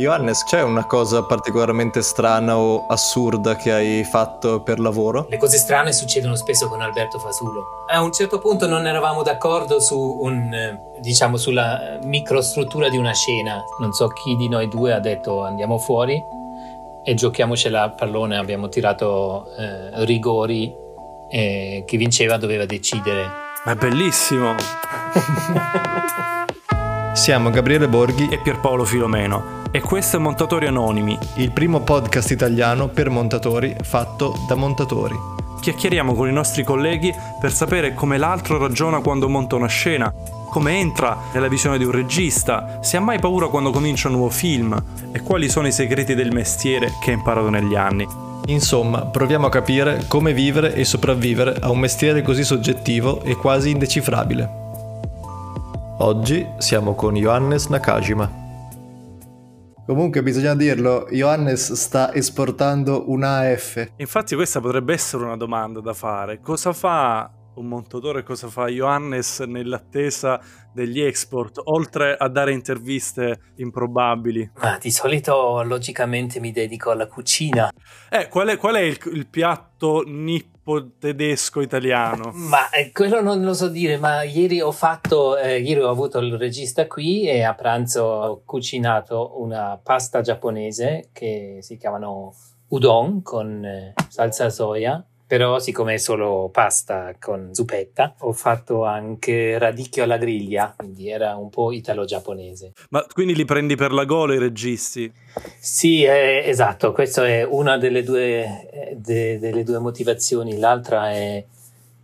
Johannes, c'è una cosa particolarmente strana o assurda che hai fatto per lavoro? Le cose strane succedono spesso con Alberto Fasulo. A un certo punto non eravamo d'accordo su un, eh, diciamo, sulla microstruttura di una scena. Non so chi di noi due ha detto andiamo fuori e giochiamocela a pallone. Abbiamo tirato eh, rigori e chi vinceva doveva decidere. Ma è bellissimo! Siamo Gabriele Borghi e Pierpaolo Filomeno e questo è Montatori Anonimi, il primo podcast italiano per montatori fatto da montatori. Chiacchieriamo con i nostri colleghi per sapere come l'altro ragiona quando monta una scena, come entra nella visione di un regista, se ha mai paura quando comincia un nuovo film e quali sono i segreti del mestiere che ha imparato negli anni. Insomma, proviamo a capire come vivere e sopravvivere a un mestiere così soggettivo e quasi indecifrabile. Oggi siamo con Johannes Nakajima. Comunque bisogna dirlo, Johannes sta esportando un AF. Infatti questa potrebbe essere una domanda da fare. Cosa fa un montatore, cosa fa Johannes nell'attesa degli export, oltre a dare interviste improbabili? Ma di solito logicamente mi dedico alla cucina. Eh, qual è, qual è il, il piatto nippo? tedesco italiano? Ma eh, quello non lo so dire, ma ieri ho fatto, eh, ieri ho avuto il regista qui e a pranzo ho cucinato una pasta giapponese che si chiamano udon con eh, salsa soia però siccome è solo pasta con zuppetta ho fatto anche radicchio alla griglia quindi era un po' italo-giapponese. Ma quindi li prendi per la gola i registi? sì eh, esatto questa è una delle due, eh, de, delle due motivazioni. L'altra è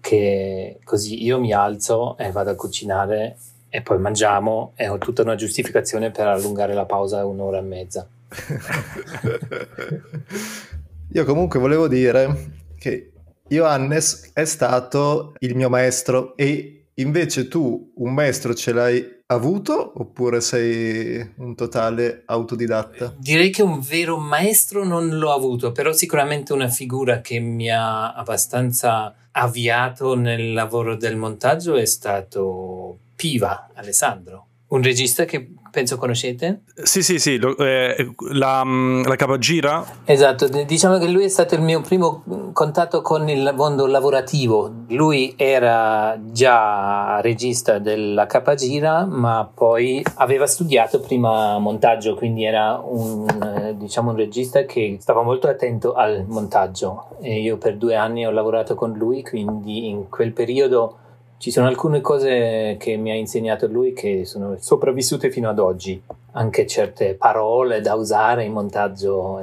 che così io mi alzo e vado a cucinare e poi mangiamo e ho tutta una giustificazione per allungare la pausa un'ora e mezza. Io comunque volevo dire che Johannes è stato il mio maestro e invece tu un maestro ce l'hai avuto oppure sei un totale autodidatta? Direi che un vero maestro non l'ho avuto, però sicuramente una figura che mi ha abbastanza avviato nel lavoro del montaggio è stato Piva Alessandro, un regista che penso conoscete. Sì, sì, sì, lo, eh, la, mm, la Capagira. Esatto, diciamo che lui è stato il mio primo contatto con il mondo lavorativo. Lui era già regista della Capagira, ma poi aveva studiato prima montaggio, quindi era un, eh, diciamo, un regista che stava molto attento al montaggio. E io per due anni ho lavorato con lui, quindi in quel periodo ci sono alcune cose che mi ha insegnato lui che sono sopravvissute fino ad oggi, anche certe parole da usare in montaggio.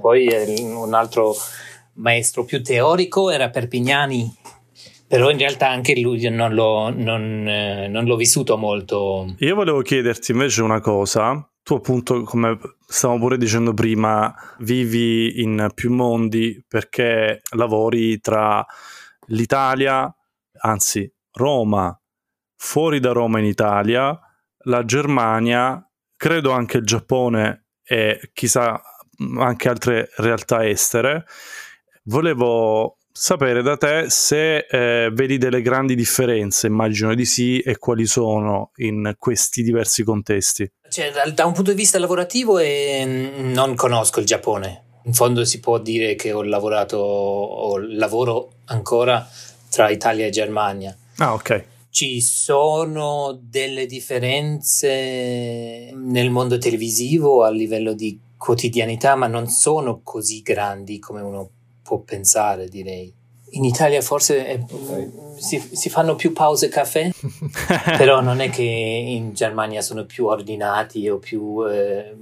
Poi un altro maestro più teorico era Perpignani, però in realtà anche lui non l'ho, non, eh, non l'ho vissuto molto. Io volevo chiederti invece una cosa. Tu appunto, come stavamo pure dicendo prima, vivi in più mondi perché lavori tra l'Italia, anzi Roma, fuori da Roma in Italia, la Germania, credo anche il Giappone e chissà anche altre realtà estere. Volevo sapere da te se eh, vedi delle grandi differenze, immagino di sì, e quali sono in questi diversi contesti. Cioè, da, da un punto di vista lavorativo eh, non conosco il Giappone. In fondo si può dire che ho lavorato o lavoro ancora tra Italia e Germania. Ah, ok. Ci sono delle differenze nel mondo televisivo a livello di quotidianità, ma non sono così grandi come uno può pensare, direi. In Italia forse è, si, si, fanno più pause caffè, però non è che in Germania sono più ordinati o più, eh,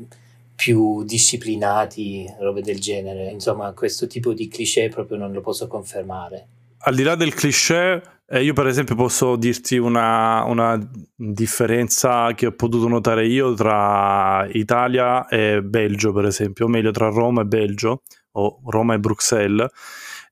più disciplinati, robe del genere. Insomma, questo tipo di cliché proprio non lo posso confermare. Al di là del cliché, eh, io per esempio posso dirti una, una, differenza che ho potuto notare io tra Italia e Belgio, per esempio, o meglio tra Roma e Belgio, o Roma e Bruxelles,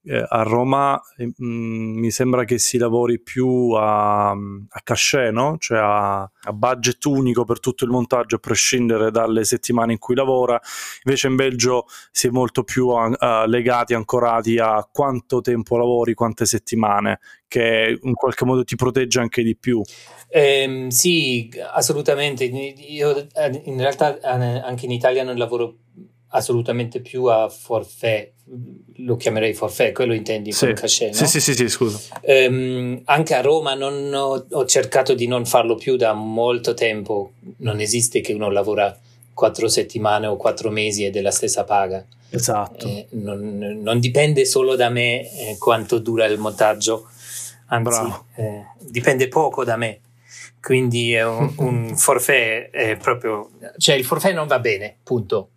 eh, a Roma eh, mh, mi sembra che si lavori più a, a cachet, no? cioè a, a, budget unico per tutto il montaggio a prescindere dalle settimane in cui lavora, invece in Belgio si è molto più a, legati, ancorati a quanto tempo lavori, quante settimane, che in qualche modo ti protegge anche di più. Eh, sì, assolutamente. Io eh, in realtà eh, anche in Italia non lavoro assolutamente più a forfait, lo chiamerei forfait, quello intendi sì. con cachet, no? Sì, sì, sì, sì scusa. Um, anche a Roma non ho, ho, cercato di non farlo più da molto tempo, non esiste che uno lavora quattro settimane o quattro mesi e della stessa paga. Esatto. Eh, non, non, dipende solo da me eh, quanto dura il montaggio, anzi eh, dipende poco da me quindi è un, un forfait è proprio cioè il forfait non va bene punto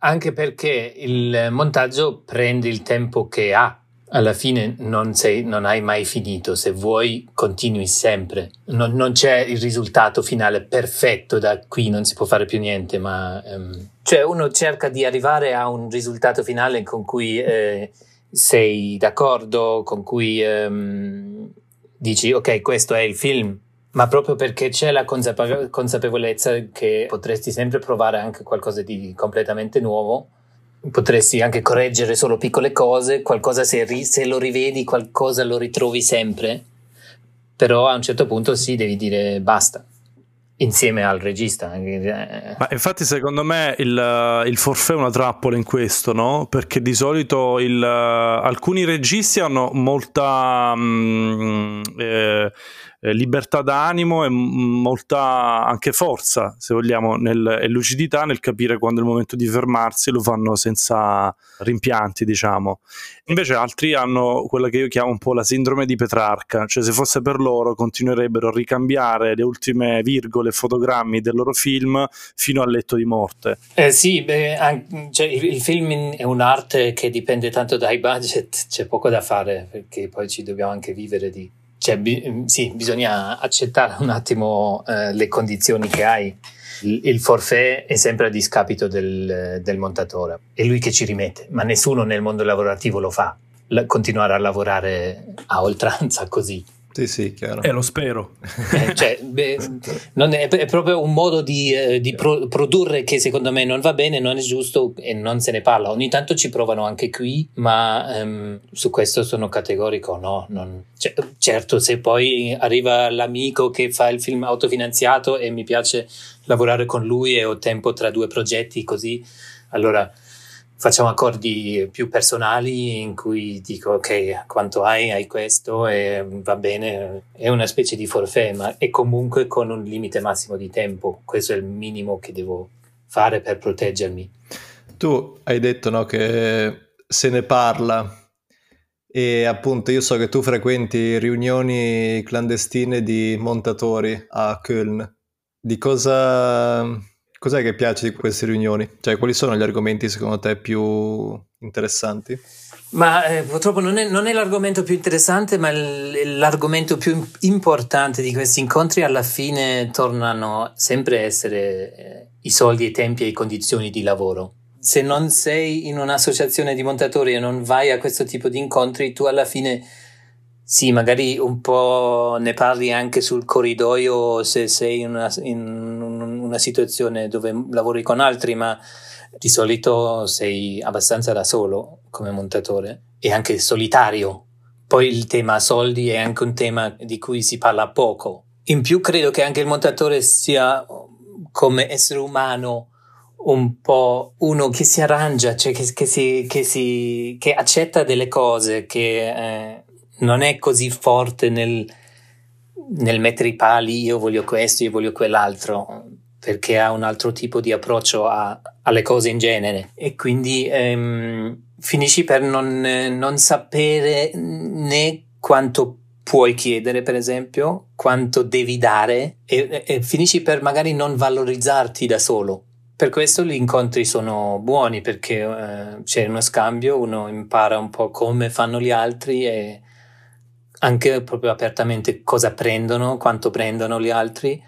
anche perché il montaggio prende il tempo che ha. Alla fine non, sei, non hai mai finito, se vuoi continui sempre. Non, non, c'è il risultato finale perfetto, da qui non si può fare più niente, ma um, cioè uno cerca di arrivare a un risultato finale con cui eh, sei d'accordo, con cui um, dici ok questo è il film, ma proprio perché c'è la consape- consapevolezza che potresti sempre provare anche qualcosa di completamente nuovo, potresti anche correggere solo piccole cose, qualcosa se, ri- se lo rivedi, qualcosa lo ritrovi sempre, però a un certo punto sì, devi dire basta insieme al regista. Ma infatti, secondo me il, il forfè è una trappola in questo, no? Perché di solito il, alcuni registi hanno molta. Mh, mm, eh, eh, libertà d'animo e molta anche forza, se vogliamo, nel, e lucidità nel capire quando è il momento di fermarsi, lo fanno senza rimpianti, diciamo. Invece altri hanno quella che io chiamo un po' la sindrome di Petrarca, cioè se fosse per loro continuerebbero a ricambiare le ultime virgole, fotogrammi del loro film fino al letto di morte. Eh sì, beh, anche, cioè, il, il film è un'arte che dipende tanto dai budget, c'è poco da fare perché poi ci dobbiamo anche vivere di cioè, bi- sì, bisogna accettare un attimo eh, le condizioni che hai. Il, il forfait è sempre a discapito del, del, montatore, è lui che ci rimette, ma nessuno nel mondo lavorativo lo fa, la, continuare a lavorare a oltranza così. Sì, sì, chiaro. E eh, lo spero. Eh, cioè, beh, è, è, proprio un modo di, eh, di pro, produrre che secondo me non va bene, non è giusto e non se ne parla. Ogni tanto ci provano anche qui, ma ehm, su questo sono categorico. No, non, cioè, certo, se poi arriva l'amico che fa il film autofinanziato e mi piace lavorare con lui e ho tempo tra due progetti così, allora facciamo accordi più personali in cui dico ok quanto hai? Hai questo? E va bene. È una specie di forfait ma è comunque con un limite massimo di tempo. Questo è il minimo che devo fare per proteggermi. Tu hai detto no, che se ne parla. E appunto io so che tu frequenti riunioni clandestine di montatori a Köln. Di cosa Cos'è che piace di queste riunioni? Cioè, quali sono gli argomenti secondo te più interessanti? Ma eh, purtroppo non è, non è, l'argomento più interessante, ma l- l'argomento più importante di questi incontri alla fine tornano sempre a essere eh, i soldi, i tempi e le condizioni di lavoro. Se non sei in un'associazione di montatori e non vai a questo tipo di incontri, tu alla fine sì, magari un po' ne parli anche sul corridoio se sei in una, in una situazione dove lavori con altri, ma di solito sei abbastanza da solo come montatore e anche solitario. Poi il tema soldi è anche un tema di cui si parla poco. In più credo che anche il montatore sia come essere umano un po' uno che si arrangia, cioè che, che, si, che, si, che accetta delle cose, che eh, non è così forte nel, nel mettere i pali, io voglio questo, io voglio quell'altro, perché ha un altro tipo di approccio a, alle cose in genere e quindi ehm, finisci per non, non sapere né quanto puoi chiedere, per esempio, quanto devi dare e, e, finisci per magari non valorizzarti da solo. Per questo gli incontri sono buoni perché eh, c'è uno scambio, uno impara un po' come fanno gli altri e anche proprio apertamente cosa prendono, quanto prendono gli altri,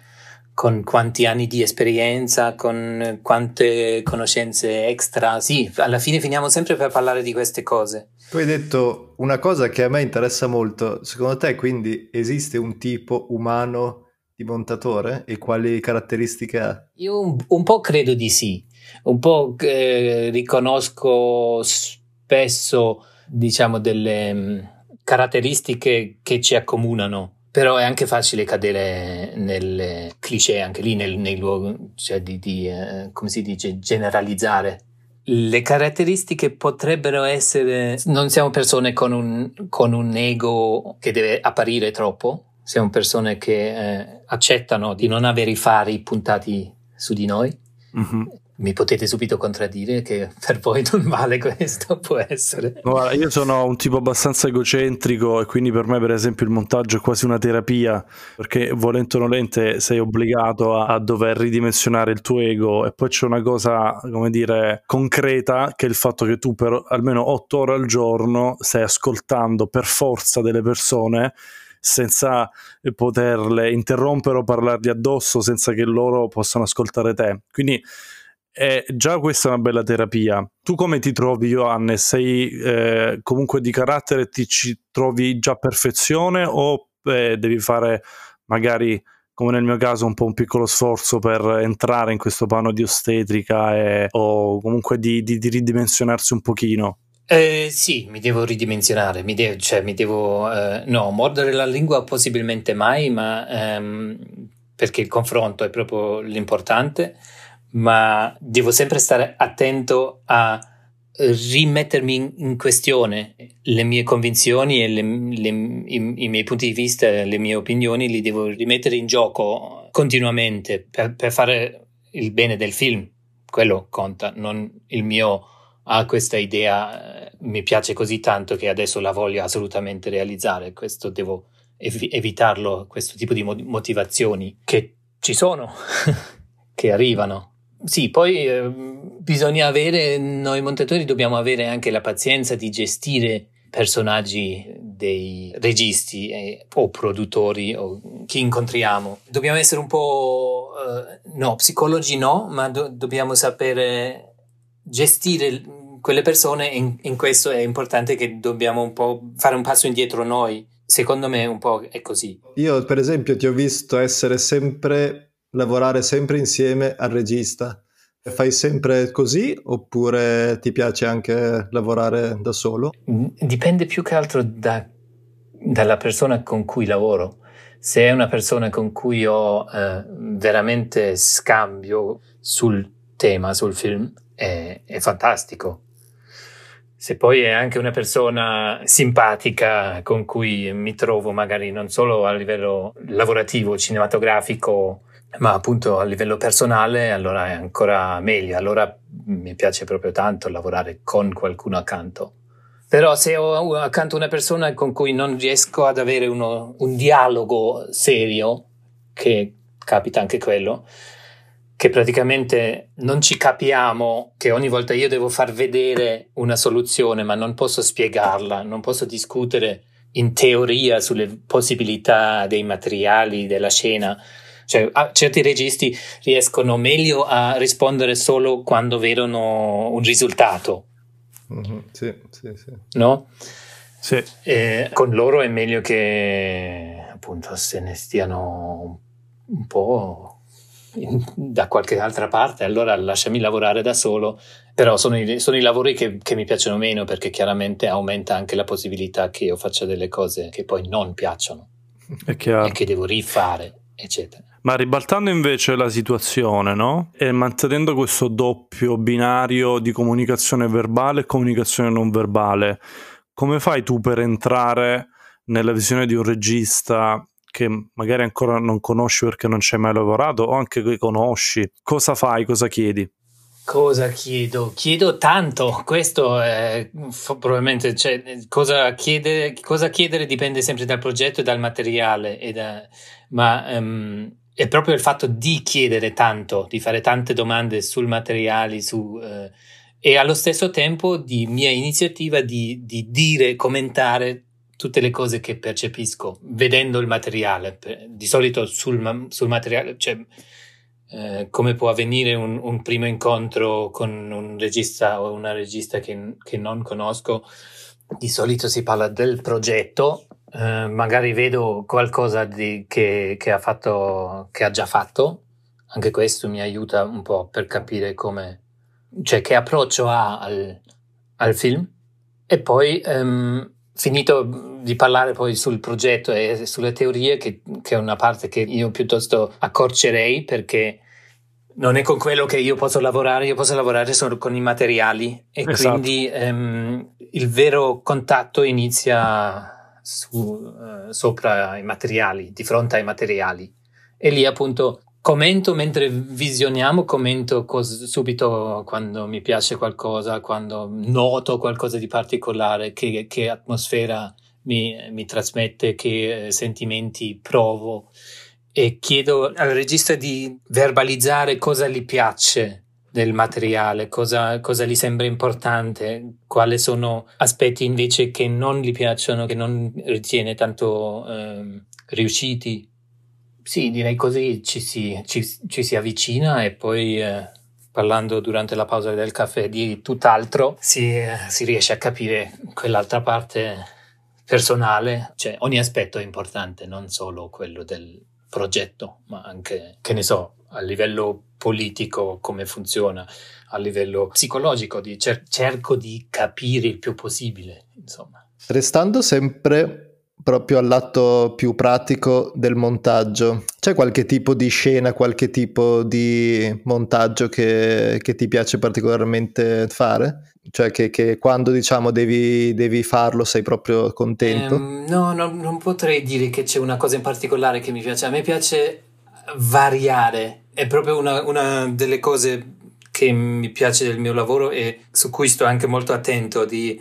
con quanti anni di esperienza, con quante conoscenze extra. Sì, alla fine finiamo sempre per parlare di queste cose. Tu hai detto una cosa che a me interessa molto. Secondo te, quindi, esiste un tipo umano di montatore e quali caratteristiche ha? Io un, un po' credo di sì. Un po' eh, riconosco spesso, diciamo, delle mm, caratteristiche che ci accomunano. Però è anche facile cadere nel cliché, anche lì nel, nei luoghi, cioè di, di eh, come si dice, generalizzare le caratteristiche potrebbero essere, non siamo persone con un, con un ego che deve apparire troppo, siamo persone che eh, accettano di non avere i fari puntati su di noi. Mm-hmm mi potete subito contraddire che per voi non vale questo, può essere. Guarda, io sono un tipo abbastanza egocentrico e quindi per me per esempio il montaggio è quasi una terapia perché volente o nolente sei obbligato a, a dover ridimensionare il tuo ego e poi c'è una cosa, come dire, concreta che è il fatto che tu per almeno otto ore al giorno stai ascoltando per forza delle persone senza poterle interrompere o parlargli addosso senza che loro possano ascoltare te. Quindi e già questa è una bella terapia. Tu come ti trovi, Johannes? Sei eh, comunque di carattere, ti ci trovi già perfezione o eh, devi fare magari, come nel mio caso, un po' un piccolo sforzo per entrare in questo pano di ostetrica e, o comunque di, di, di ridimensionarsi un pochino? Eh, sì, mi devo ridimensionare, mi, de- cioè, mi devo, eh, no, mordere la lingua possibilmente mai, ma ehm, perché il confronto è proprio l'importante ma devo sempre stare attento a rimettermi in, questione le mie convinzioni e le, le, i, i, miei punti di vista, le mie opinioni, li devo rimettere in gioco continuamente per, per fare il bene del film. Quello conta, non il mio ah, questa idea eh, mi piace così tanto che adesso la voglio assolutamente realizzare. Questo devo ev- evitarlo, questo tipo di motivazioni che ci sono, che arrivano sì, poi eh, bisogna avere, noi montatori dobbiamo avere anche la pazienza di gestire personaggi dei registi eh, o produttori o chi incontriamo. Dobbiamo essere un po', eh, no, psicologi no, ma do- dobbiamo sapere gestire quelle persone e in, in questo è importante che dobbiamo un po' fare un passo indietro noi. Secondo me un po' è così. Io per esempio ti ho visto essere sempre lavorare sempre insieme al regista. Fai sempre così oppure ti piace anche lavorare da solo? Dipende più che altro da, dalla persona con cui lavoro. Se è una persona con cui ho eh, veramente scambio sul tema, sul film, è, è fantastico. Se poi è anche una persona simpatica con cui mi trovo magari non solo a livello lavorativo, cinematografico, ma appunto a livello personale allora è ancora meglio, allora mi piace proprio tanto lavorare con qualcuno accanto. Però se ho accanto una persona con cui non riesco ad avere uno, un dialogo serio, che capita anche quello, che praticamente non ci capiamo, che ogni volta io devo far vedere una soluzione, ma non posso spiegarla, non posso discutere in teoria sulle possibilità dei materiali, della scena, cioè, certi registi riescono meglio a rispondere solo quando vedono un risultato. Mm-hmm, sì, sì, sì. No? Sì. E con loro è meglio che appunto se ne stiano un po' in, da qualche altra parte, allora lasciami lavorare da solo. Però sono i, sono i lavori che, che, mi piacciono meno perché chiaramente aumenta anche la possibilità che io faccia delle cose che poi non piacciono e che devo rifare, eccetera. Ma ribaltando invece la situazione, no? E mantenendo questo doppio binario di comunicazione verbale e comunicazione non verbale, come fai tu per entrare nella visione di un regista che magari ancora non conosci perché non ci hai mai lavorato o anche che conosci? Cosa fai? Cosa chiedi? Cosa chiedo? Chiedo tanto, questo è probabilmente, cioè, cosa, chiedere, cosa chiedere dipende sempre dal progetto e dal materiale, e da, ma um, è proprio il fatto di chiedere tanto, di fare tante domande sul materiale, su, eh, e allo stesso tempo di mia iniziativa di, di, dire, commentare tutte le cose che percepisco vedendo il materiale. Di solito sul, sul materiale, cioè eh, come può avvenire un, un, primo incontro con un regista o una regista che, che non conosco di solito si parla del progetto, eh, magari vedo qualcosa di, che, che, ha fatto, che ha già fatto, anche questo mi aiuta un po' per capire come, cioè che approccio ha al, al film. E poi ehm, finito di parlare poi sul progetto e sulle teorie che, che, è una parte che io piuttosto accorcerei perché non è con quello che io posso lavorare, io posso lavorare solo con i materiali. E esatto. quindi ehm, il vero contatto inizia su, uh, sopra i materiali, di fronte ai materiali. E lì appunto Commento mentre visioniamo, commento cos- subito quando mi piace qualcosa, quando noto qualcosa di particolare, che, che atmosfera mi, mi, trasmette, che eh, sentimenti provo. E chiedo al regista di verbalizzare cosa gli piace del materiale, cosa, cosa gli sembra importante, quali sono aspetti invece che non gli piacciono, che non ritiene tanto eh, riusciti? Sì, direi così ci si, ci, ci si avvicina e poi eh, parlando durante la pausa del caffè di tutt'altro si, eh, si riesce a capire quell'altra parte personale, cioè ogni aspetto è importante, non solo quello del progetto, ma anche, che ne so, a livello politico come funziona, a livello psicologico, di cer- cerco di capire il più possibile, insomma. Restando sempre proprio all'atto più pratico del montaggio. C'è qualche tipo di scena, qualche tipo di montaggio che, che ti piace particolarmente fare? Cioè che, che quando diciamo devi, devi, farlo sei proprio contento? Um, no, no, non potrei dire che c'è una cosa in particolare che mi piace. A me piace variare. È proprio una, una delle cose che mi piace del mio lavoro e su cui sto anche molto attento di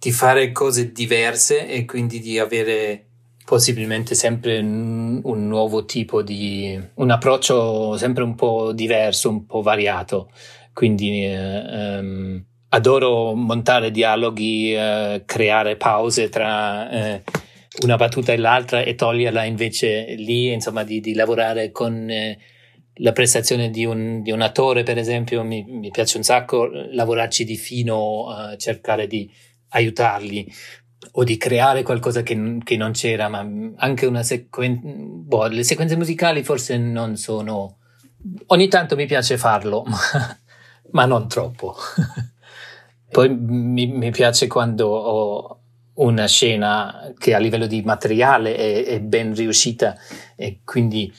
di fare cose diverse e quindi di avere possibilmente sempre un, nuovo tipo di un approccio sempre un po' diverso, un po' variato. Quindi eh, um, adoro montare dialoghi, eh, creare pause tra eh, una battuta e l'altra e toglierla invece lì, insomma, di, di lavorare con eh, la prestazione di un, di un, attore, per esempio, mi, mi piace un sacco lavorarci di fino, cercare di aiutarli o di creare qualcosa che, che non c'era, ma anche una sequenza, boh, le sequenze musicali forse non sono, ogni tanto mi piace farlo, ma, ma non troppo. Poi mi, mi, piace quando ho una scena che a livello di materiale è, è ben riuscita e quindi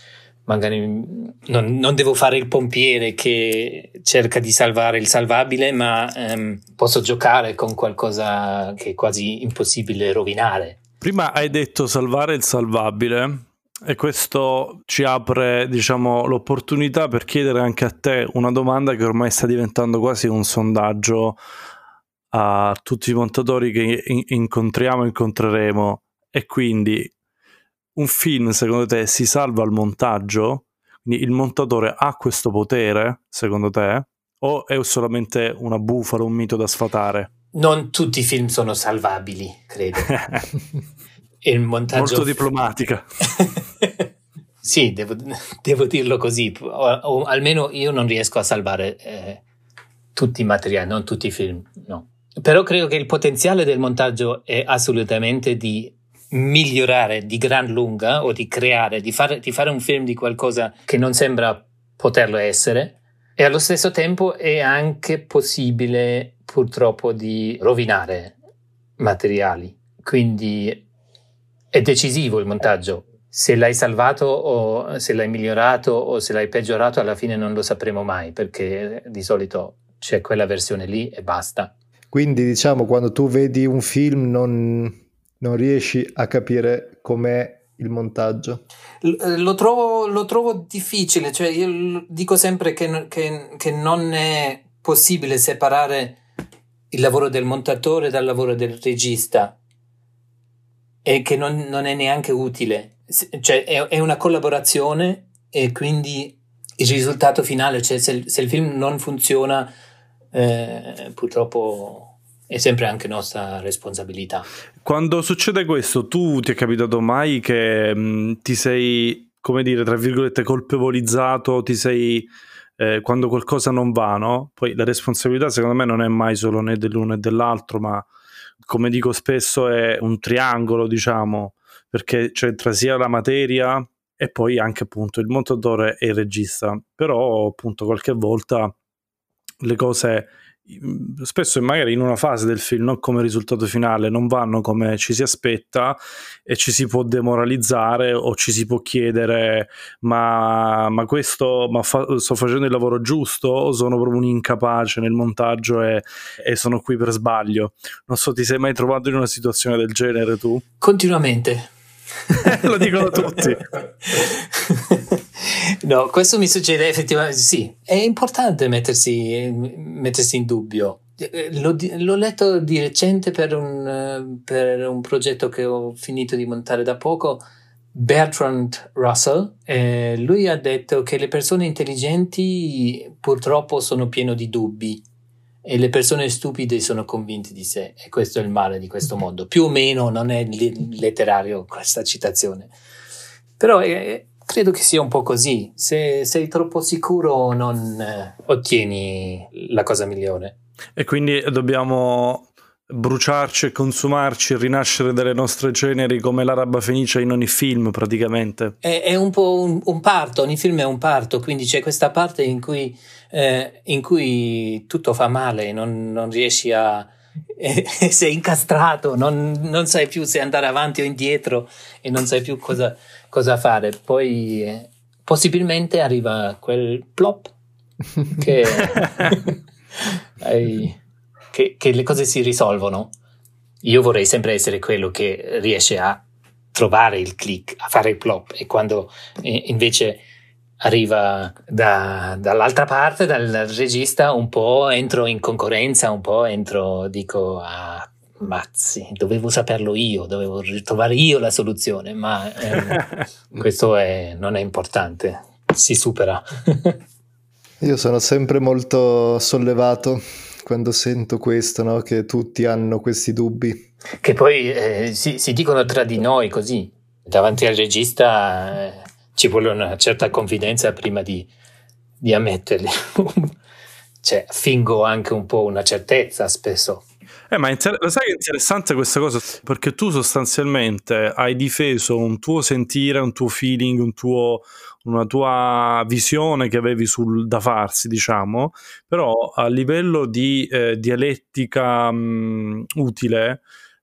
magari non, non, devo fare il pompiere che cerca di salvare il salvabile, ma ehm, posso giocare con qualcosa che è quasi impossibile rovinare. Prima hai detto salvare il salvabile e questo ci apre, diciamo, l'opportunità per chiedere anche a te una domanda che ormai sta diventando quasi un sondaggio a tutti i montatori che incontriamo e incontreremo e quindi un film secondo te si salva al montaggio? Quindi il montatore ha questo potere, secondo te? O è solamente una bufala, un mito da sfatare? Non tutti i film sono salvabili, credo. il montaggio... Molto diplomatica. sì, devo, devo, dirlo così. O, o, almeno io non riesco a salvare eh, tutti i materiali, non tutti i film, no. Però credo che il potenziale del montaggio è assolutamente di migliorare di gran lunga o di creare, di fare, di fare un film di qualcosa che non sembra poterlo essere e allo stesso tempo è anche possibile purtroppo di rovinare materiali. Quindi è decisivo il montaggio. Se l'hai salvato o se l'hai migliorato o se l'hai peggiorato, alla fine non lo sapremo mai perché di solito c'è quella versione lì e basta. Quindi diciamo quando tu vedi un film non, non riesci a capire com'è il montaggio? Eh, lo trovo, lo trovo difficile, cioè io dico sempre che, che, che, non è possibile separare il lavoro del montatore dal lavoro del regista e che non, non è neanche utile, cioè è, è, una collaborazione e quindi il risultato finale, cioè se, se il film non funziona, eh, purtroppo è sempre anche nostra responsabilità. Quando succede questo, tu ti è capitato mai che mh, mm, ti sei, come dire, tra virgolette, colpevolizzato, ti sei... Eh, quando qualcosa non va, no? Poi la responsabilità secondo me non è mai solo né dell'uno né dell'altro, ma come dico spesso, è un triangolo, diciamo, perché c'entra sia la materia e poi anche appunto il montatore e il regista. Però appunto qualche volta le cose spesso magari in una fase del film, non come risultato finale, non vanno come ci si aspetta e ci si può demoralizzare o ci si può chiedere ma, ma questo ma fa, sto facendo il lavoro giusto o sono proprio un incapace nel montaggio e, e sono qui per sbaglio. Non so, ti sei mai trovato in una situazione del genere tu? Continuamente. Lo dicono tutti. no, questo mi succede effettivamente, sì, è importante mettersi, mettersi in dubbio. L'ho, l'ho, letto di recente per un, per un, progetto che ho finito di montare da poco, Bertrand Russell. Eh, lui ha detto che le persone intelligenti purtroppo sono piene di dubbi e le persone stupide sono convinte di sé e questo è il male di questo mondo. Più o meno non è letterario questa citazione, però è, credo che sia un po' così. Se sei troppo sicuro non eh, ottieni la cosa migliore. E quindi dobbiamo bruciarci e consumarci e rinascere dalle nostre ceneri come l'araba fenice in ogni film praticamente. È, è un po' un, un, parto, ogni film è un parto, quindi c'è questa parte in cui, eh, in cui tutto fa male, non, non riesci a... Eh, sei incastrato, non, non, sai più se andare avanti o indietro e non sai più cosa, cosa fare. Poi eh, possibilmente arriva quel plop che hai che, che le cose si risolvono. Io vorrei sempre essere quello che riesce a trovare il click, a fare il plop e quando eh, invece arriva da, dall'altra parte, dal regista, un po' entro in concorrenza, un po' entro, dico, ah, mazzi, dovevo saperlo io, dovevo trovare io la soluzione, ma eh, questo è, non è importante, si supera. io sono sempre molto sollevato quando sento questo, no? che tutti hanno questi dubbi. Che poi eh, si, si, dicono tra di noi così, davanti al regista eh, ci vuole una certa confidenza prima di, di ammetterli. cioè, fingo anche un po' una certezza spesso. Eh, ma inter- lo sai che è interessante questa cosa? Perché tu sostanzialmente hai difeso un tuo sentire, un tuo feeling, un tuo, una tua visione che avevi sul da farsi, diciamo, però a livello di eh, dialettica mh, utile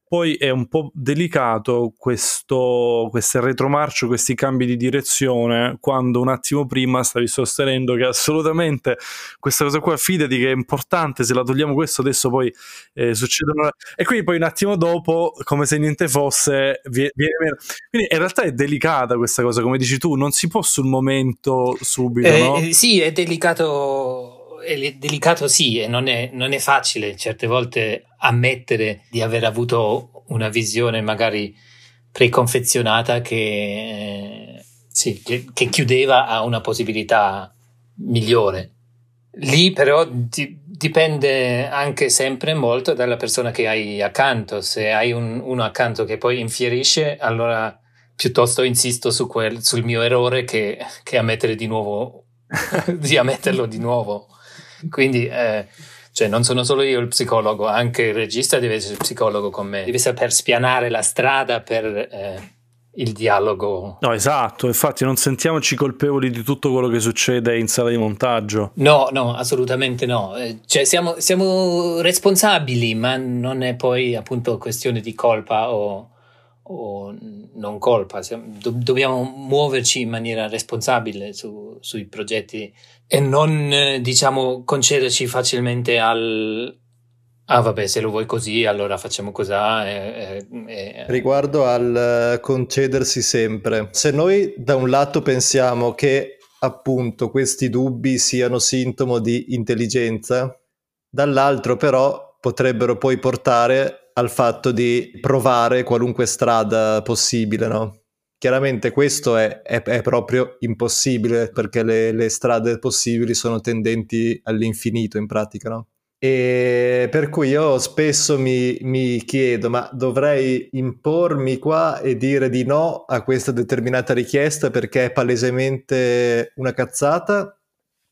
poi è un po' delicato questo, questo retromarcio, questi cambi di direzione, quando un attimo prima stavi sostenendo che assolutamente questa cosa qua, fidati che è importante, se la togliamo questo adesso poi eh, succedono... E quindi poi un attimo dopo, come se niente fosse, viene meno. Quindi in realtà è delicata questa cosa, come dici tu, non si può sul momento subito, eh, no? Sì, è delicato è delicato sì, e non è, non è facile certe volte ammettere di aver avuto una visione magari preconfezionata che, eh, sì, che, che, chiudeva a una possibilità migliore. Lì però di, dipende anche sempre molto dalla persona che hai accanto. Se hai un, uno accanto che poi infierisce, allora piuttosto insisto su quel, sul mio errore che, che ammettere di nuovo, di ammetterlo di nuovo. Quindi, eh, cioè, non sono solo io il psicologo, anche il regista deve essere psicologo con me, deve saper spianare la strada per eh, il dialogo. No, esatto, infatti non sentiamoci colpevoli di tutto quello che succede in sala di montaggio. No, no, assolutamente no. Eh, cioè, siamo, siamo responsabili, ma non è poi appunto questione di colpa o o non colpa, do, dobbiamo muoverci in maniera responsabile su, sui progetti e non diciamo concederci facilmente al ah vabbè se lo vuoi così allora facciamo così. E, e... Riguardo al concedersi sempre, se noi da un lato pensiamo che appunto questi dubbi siano sintomo di intelligenza, dall'altro però potrebbero poi portare al fatto di provare qualunque strada possibile, no? Chiaramente questo è, è, è proprio impossibile perché le, le, strade possibili sono tendenti all'infinito in pratica, no? E per cui io spesso mi, mi chiedo, ma dovrei impormi qua e dire di no a questa determinata richiesta perché è palesemente una cazzata?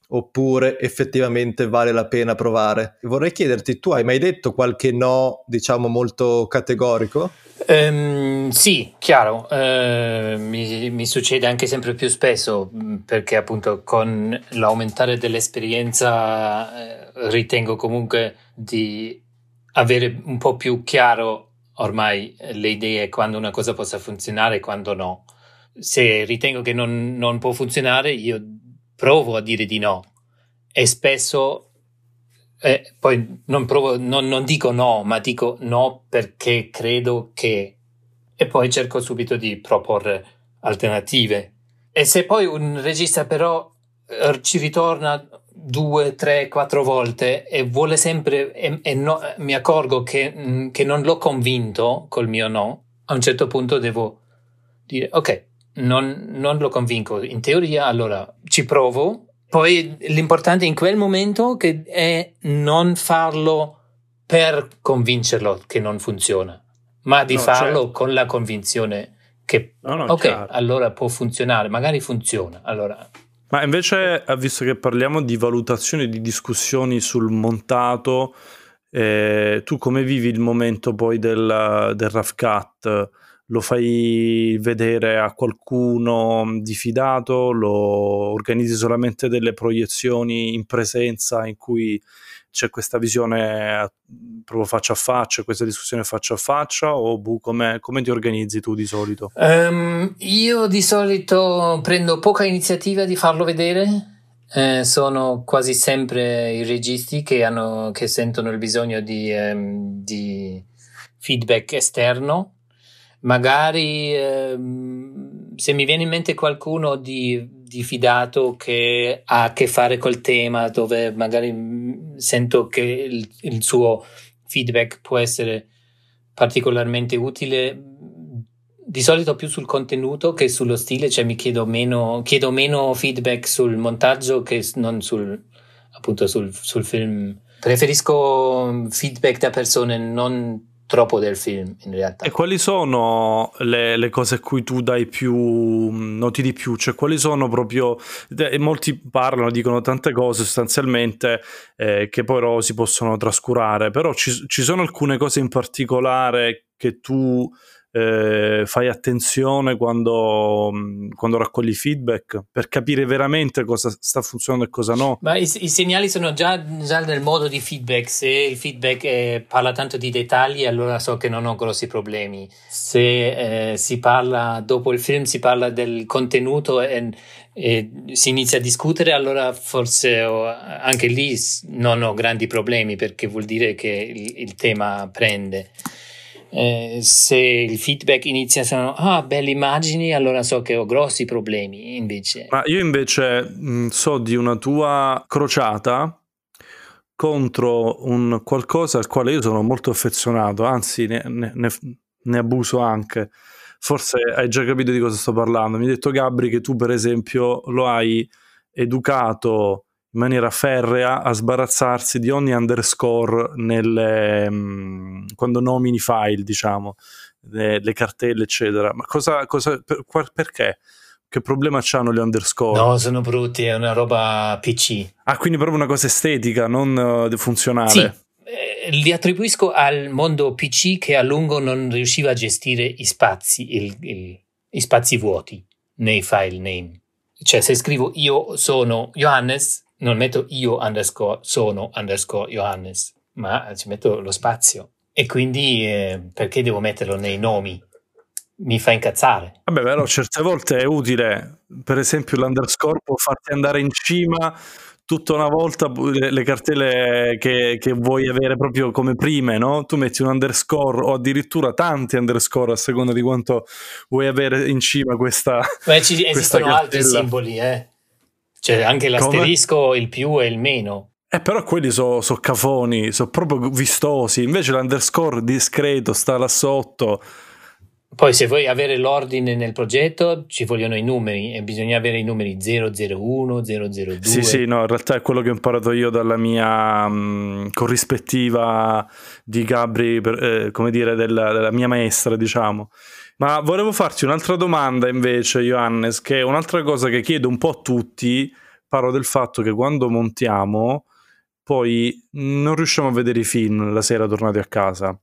oppure effettivamente vale la pena provare. Vorrei chiederti, tu hai mai detto qualche no, diciamo, molto categorico? Um, sì, chiaro, uh, mi, mi, succede anche sempre più spesso mm, perché appunto con l'aumentare dell'esperienza uh, ritengo comunque di avere un po' più chiaro ormai le idee quando una cosa possa funzionare e quando no. Se ritengo che non, non può funzionare, io provo a dire di no e spesso eh, poi non, provo, non, non dico no, ma dico no perché credo che e poi cerco subito di proporre alternative. E se poi un regista però eh, ci ritorna due, tre, quattro volte e vuole sempre e, e no, mi accorgo che, mm, che, non l'ho convinto col mio no, a un certo punto devo dire ok, non, non lo convinco in teoria, allora ci provo. Poi l'importante in quel momento è non farlo per convincerlo che non funziona, ma di no, farlo certo. con la convinzione che no, no, ok, chiaro. allora può funzionare, magari funziona. Allora ma invece, visto che parliamo di valutazioni, di discussioni sul montato, eh, tu come vivi il momento poi del, del rough cut? Lo fai vedere a qualcuno di fidato? Lo organizzi solamente delle proiezioni in presenza in cui c'è questa visione eh, proprio faccia a faccia, questa discussione faccia a faccia o bu, come, come ti organizzi tu di solito? Um, io di solito prendo poca iniziativa di farlo vedere. Eh, sono quasi sempre i registi che, hanno, che sentono il bisogno di, um, di feedback esterno. Magari um, se mi viene in mente qualcuno di di fidato che ha a che fare col tema, dove magari sento che il, il suo feedback può essere particolarmente utile di solito più sul contenuto che sullo stile, cioè mi chiedo meno, chiedo meno feedback sul montaggio che non sul, appunto sul, sul film. Preferisco feedback da persone non troppo del film in realtà. E quali sono le, le, cose a cui tu dai più noti di più? Cioè quali sono proprio molti parlano, dicono tante cose sostanzialmente eh, che però si possono trascurare, però ci, ci sono alcune cose in particolare che tu eh, fai attenzione quando, mm, quando, raccogli feedback per capire veramente cosa sta funzionando e cosa no. Ma i, i segnali sono già, già, nel modo di feedback. Se il feedback è, parla tanto di dettagli, allora so che non ho grossi problemi. Se eh, si parla dopo il film, si parla del contenuto e, e si inizia a discutere, allora forse ho, anche lì non ho grandi problemi perché vuol dire che il, il tema prende. Eh, se il feedback inizia a ah belle immagini allora so che ho grossi problemi invece. Ma io invece mh, so di una tua crociata contro un qualcosa al quale io sono molto affezionato anzi ne, ne, ne, ne abuso anche. Forse hai già capito di cosa sto parlando. Mi hai detto Gabri che tu per esempio lo hai educato in maniera ferrea a sbarazzarsi di ogni underscore nelle, mh, mm, quando nomini file, diciamo, le, le cartelle, eccetera. Ma cosa, cosa per, perché? Che problema hanno gli underscore? No, sono brutti, è una roba PC. Ah, quindi proprio una cosa estetica, non uh, funzionale. Sì. Eh, li attribuisco al mondo PC che a lungo non riusciva a gestire i spazi, il, il, i spazi vuoti nei file name. Cioè, se scrivo io sono Johannes, non metto io underscore sono underscore Johannes, ma ci metto lo spazio. E quindi eh, perché devo metterlo nei nomi? Mi fa incazzare. Vabbè, però certe volte è utile, per esempio l'underscore può farti andare in cima tutta una volta le, le cartelle che, che, vuoi avere proprio come prime, no? Tu metti un underscore o addirittura tanti underscore a seconda di quanto vuoi avere in cima questa. Beh, ci, esistono altri simboli, eh. Cioè anche l'asterisco, Come? il più e il meno. Eh, però quelli sono so cafoni, sono proprio vistosi. Invece l'underscore discreto sta là sotto. Poi se vuoi avere l'ordine nel progetto ci vogliono i numeri e bisogna avere i numeri 001, 002. Sì, sì, no, in realtà è quello che ho imparato io dalla mia mh, corrispettiva di Gabri, per, eh, come dire, della, della mia maestra, diciamo. Ma volevo farti un'altra domanda invece, Johannes, che è un'altra cosa che chiedo un po' a tutti, parlo del fatto che quando montiamo poi non riusciamo a vedere i film la sera tornati a casa.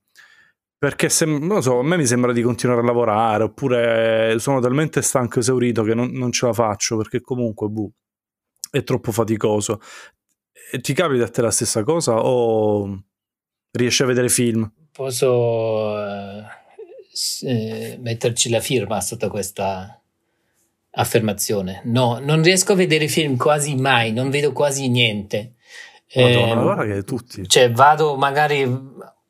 Perché se, non so, a me mi sembra di continuare a lavorare, oppure sono talmente stanco e esaurito che non, non ce la faccio, perché comunque buh, è troppo faticoso. E ti capita a te la stessa cosa o riesci a vedere film? Posso uh, metterci la firma sotto questa affermazione. No, non riesco a vedere film quasi mai, non vedo quasi niente. Madonna, eh, guarda che tutti. Cioè, vado magari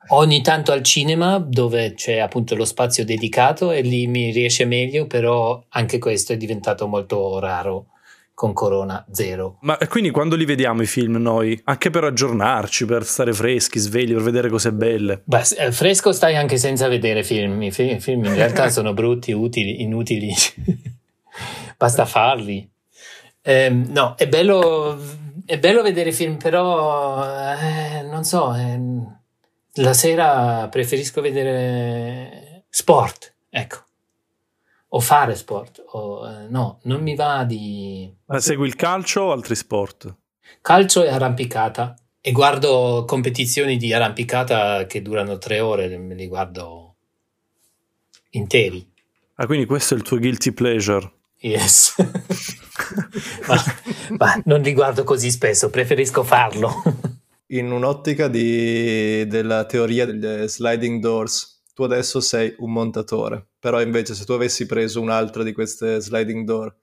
ogni tanto al cinema dove c'è appunto lo spazio dedicato e lì mi riesce meglio, però anche questo è diventato molto raro con Corona zero. Ma quindi quando li vediamo i film noi? Anche per aggiornarci, per stare freschi, svegli, per vedere cose belle? Beh, eh, fresco stai anche senza vedere film. I film in realtà sono brutti, utili, inutili. Basta farli. Eh, no, è bello, è bello vedere film, però eh, non so, eh, la sera preferisco vedere sport, ecco. O fare sport, o, eh, no, non mi va di... Ma segui il calcio o altri sport? Calcio e arrampicata. E guardo competizioni di arrampicata che durano tre ore, me li guardo interi. Ah, quindi questo è il tuo guilty pleasure? Yes. ma, ma, non li guardo così spesso, preferisco farlo. In un'ottica di, della teoria delle sliding doors, tu adesso sei un montatore, però invece se tu avessi preso un'altra di queste sliding door,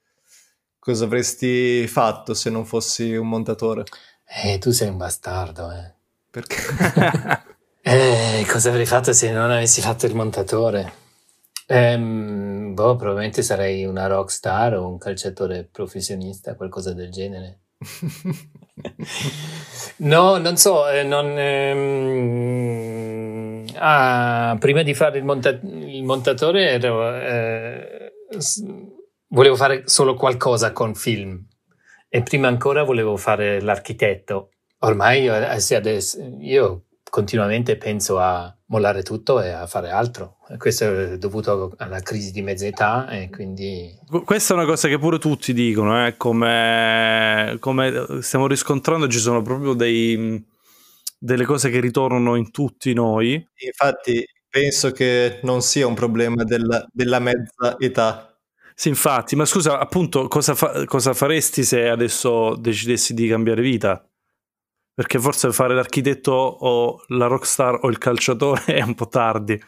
cosa avresti fatto se non fossi un montatore? Eh, tu sei un bastardo, eh. Perché? eh, cosa avrei fatto se non avessi fatto il montatore? Ehm, boh, probabilmente sarei una rockstar o un calciatore professionista, qualcosa del genere. no, non so, eh, non, ehm, ah, prima di fare il, monta- il montatore ero, eh, volevo fare solo qualcosa con film e prima ancora volevo fare l'architetto. Ormai eh, adesso, io continuamente penso a mollare tutto e a fare altro. Questo è dovuto alla crisi di mezza età e quindi... Questa è una cosa che pure tutti dicono, eh? come, come stiamo riscontrando ci sono proprio dei, delle cose che ritornano in tutti noi. Infatti penso che non sia un problema della, della mezza età. Sì, infatti, ma scusa, appunto, cosa, fa- cosa faresti se adesso decidessi di cambiare vita? Perché forse fare l'architetto o la rockstar o il calciatore è un po' tardi.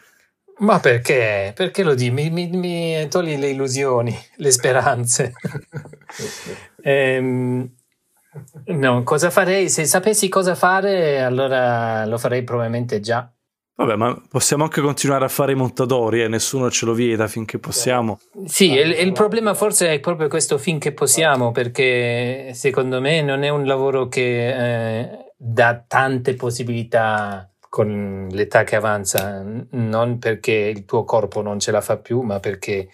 Ma perché? Perché lo dici? Mi, mi, mi togli le illusioni, le speranze. ehm, no, cosa farei? Se sapessi cosa fare, allora lo farei probabilmente già. Vabbè, ma possiamo anche continuare a fare i montatori e eh? nessuno ce lo vieta finché possiamo. Sì, il, il, problema forse è proprio questo finché possiamo, perché secondo me non è un lavoro che eh, dà tante possibilità con l'età che avanza, non perché il tuo corpo non ce la fa più, ma perché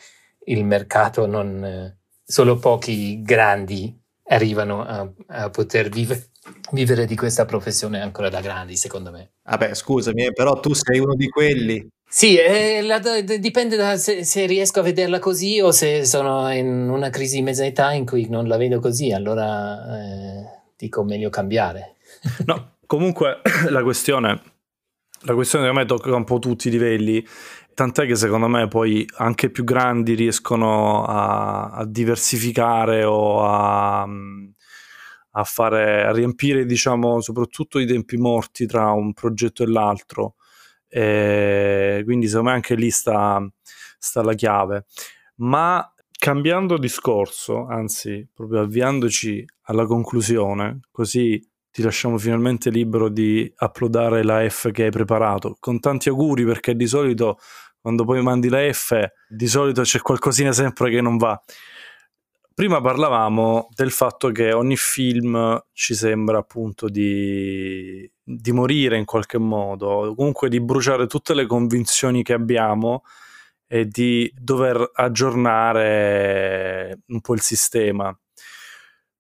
il mercato non... Eh, solo pochi grandi arrivano a, a poter vivere vivere di questa professione ancora da grandi, secondo me. Vabbè, scusami, eh, però tu sei uno di quelli. Sì, eh, la, dipende da se, se, riesco a vederla così o se sono in una crisi di mezza età in cui non la vedo così, allora eh, dico meglio cambiare. No, comunque la questione, la questione che a me tocca un po' tutti i livelli, tant'è che secondo me poi anche più grandi riescono a, a diversificare o a a, fare, a riempire, diciamo, soprattutto i tempi morti tra un progetto e l'altro. E quindi secondo me anche lì sta, sta la chiave. Ma cambiando discorso, anzi, proprio avviandoci alla conclusione, così ti lasciamo finalmente libero di uploadare la F che hai preparato. Con tanti auguri, perché di solito quando poi mandi la F, di solito c'è qualcosina sempre che non va. Prima parlavamo del fatto che ogni film ci sembra appunto di, di morire in qualche modo, comunque di bruciare tutte le convinzioni che abbiamo e di dover aggiornare un po' il sistema.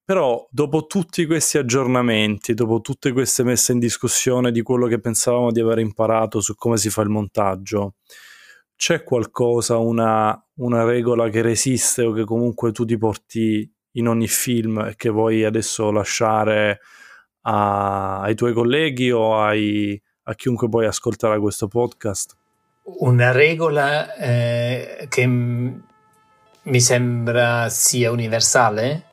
Però dopo tutti questi aggiornamenti, dopo tutte queste messe in discussione di quello che pensavamo di aver imparato su come si fa il montaggio, c'è qualcosa, una, una regola che resiste o che comunque tu ti porti in ogni film che vuoi adesso lasciare a, ai tuoi colleghi o ai, a chiunque poi ascolterà questo podcast? Una regola eh, che m- mi sembra sia universale.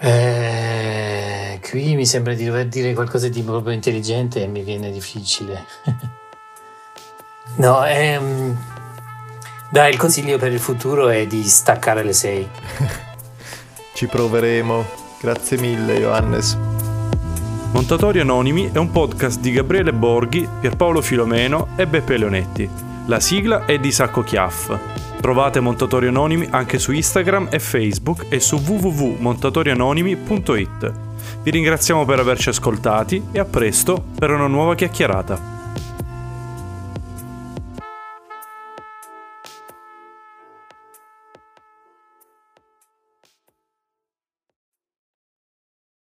Eh, qui mi sembra di dover dire qualcosa di proprio intelligente e mi viene difficile. no, ehm, dai, il consiglio per il futuro è di staccare le 6. Ci proveremo. Grazie mille, Johannes. Montatori Anonimi è un podcast di Gabriele Borghi, Pierpaolo Filomeno e Beppe Leonetti. La sigla è di Sacco Chiaff. Trovate Montatori Anonimi anche su Instagram e Facebook e su www.montatorianonimi.it. Vi ringraziamo per averci ascoltati e a presto per una nuova chiacchierata.